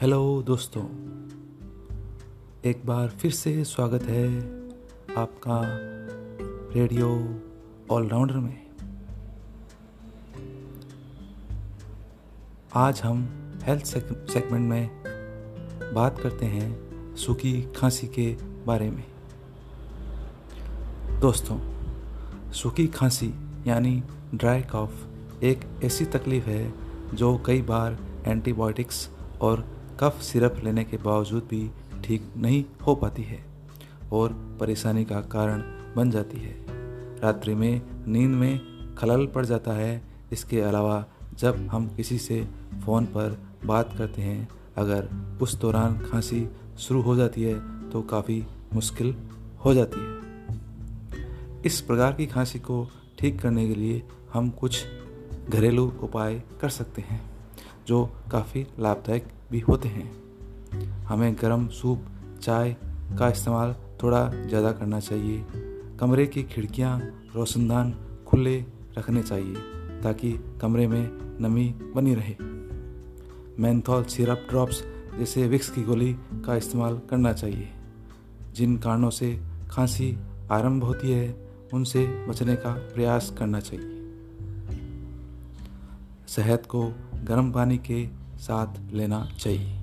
Hello दोस्तों, एक बार फिर से स्वागत है आपका रेडियो ऑलराउंडर में। आज हम हेल्थ सेगमेंट में बात करते हैं सूखी खांसी के बारे में। दोस्तों, सूखी खांसी यानी ड्राई कॉफ एक ऐसी तकलीफ़ है जो कई बार एंटीबायोटिक्स और कफ सिरप लेने के बावजूद भी ठीक नहीं हो पाती है और परेशानी का कारण बन जाती है। रात्रि में नींद में खलल पड़ जाता है। इसके अलावा जब हम किसी से फ़ोन पर बात करते हैं, अगर उस दौरान खांसी शुरू हो जाती है तो काफ़ी मुश्किल हो जाती है। इस प्रकार की खांसी को ठीक करने के लिए हम कुछ घरेलू उपाय कर सकते हैं। जो काफ़ी लाभदायक भी होते हैं। हमें गर्म सूप, चाय का इस्तेमाल थोड़ा ज़्यादा करना चाहिए। कमरे की खिड़कियाँ, रोशनदान खुले रखने चाहिए, ताकि कमरे में नमी बनी रहे। मैंथॉल सिरप ड्रॉप्स जैसे विक्स की गोली का इस्तेमाल करना चाहिए। जिन कारणों से खांसी आरंभ होती है, उनसे बचने का प्रयास करना चाहिए। शहद को गर्म पानी के साथ लेना चाहिए।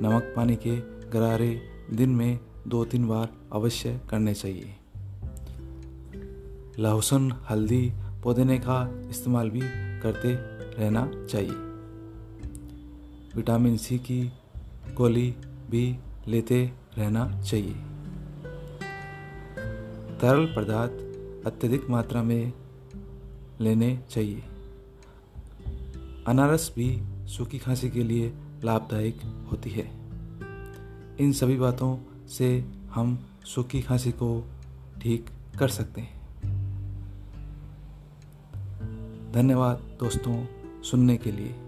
नमक पानी के गरारे दिन में दो तीन बार अवश्य करने चाहिए। लहसुन हल्दी पुदीने का इस्तेमाल भी करते रहना चाहिए। विटामिन सी की गोली भी लेते रहना चाहिए। तरल पदार्थ अत्यधिक मात्रा में लेने चाहिए। अनारस भी सूखी खांसी के लिए लाभदायक होती है। इन सभी बातों से हम सूखी खांसी को ठीक कर सकते हैं। धन्यवाद दोस्तों सुनने के लिए।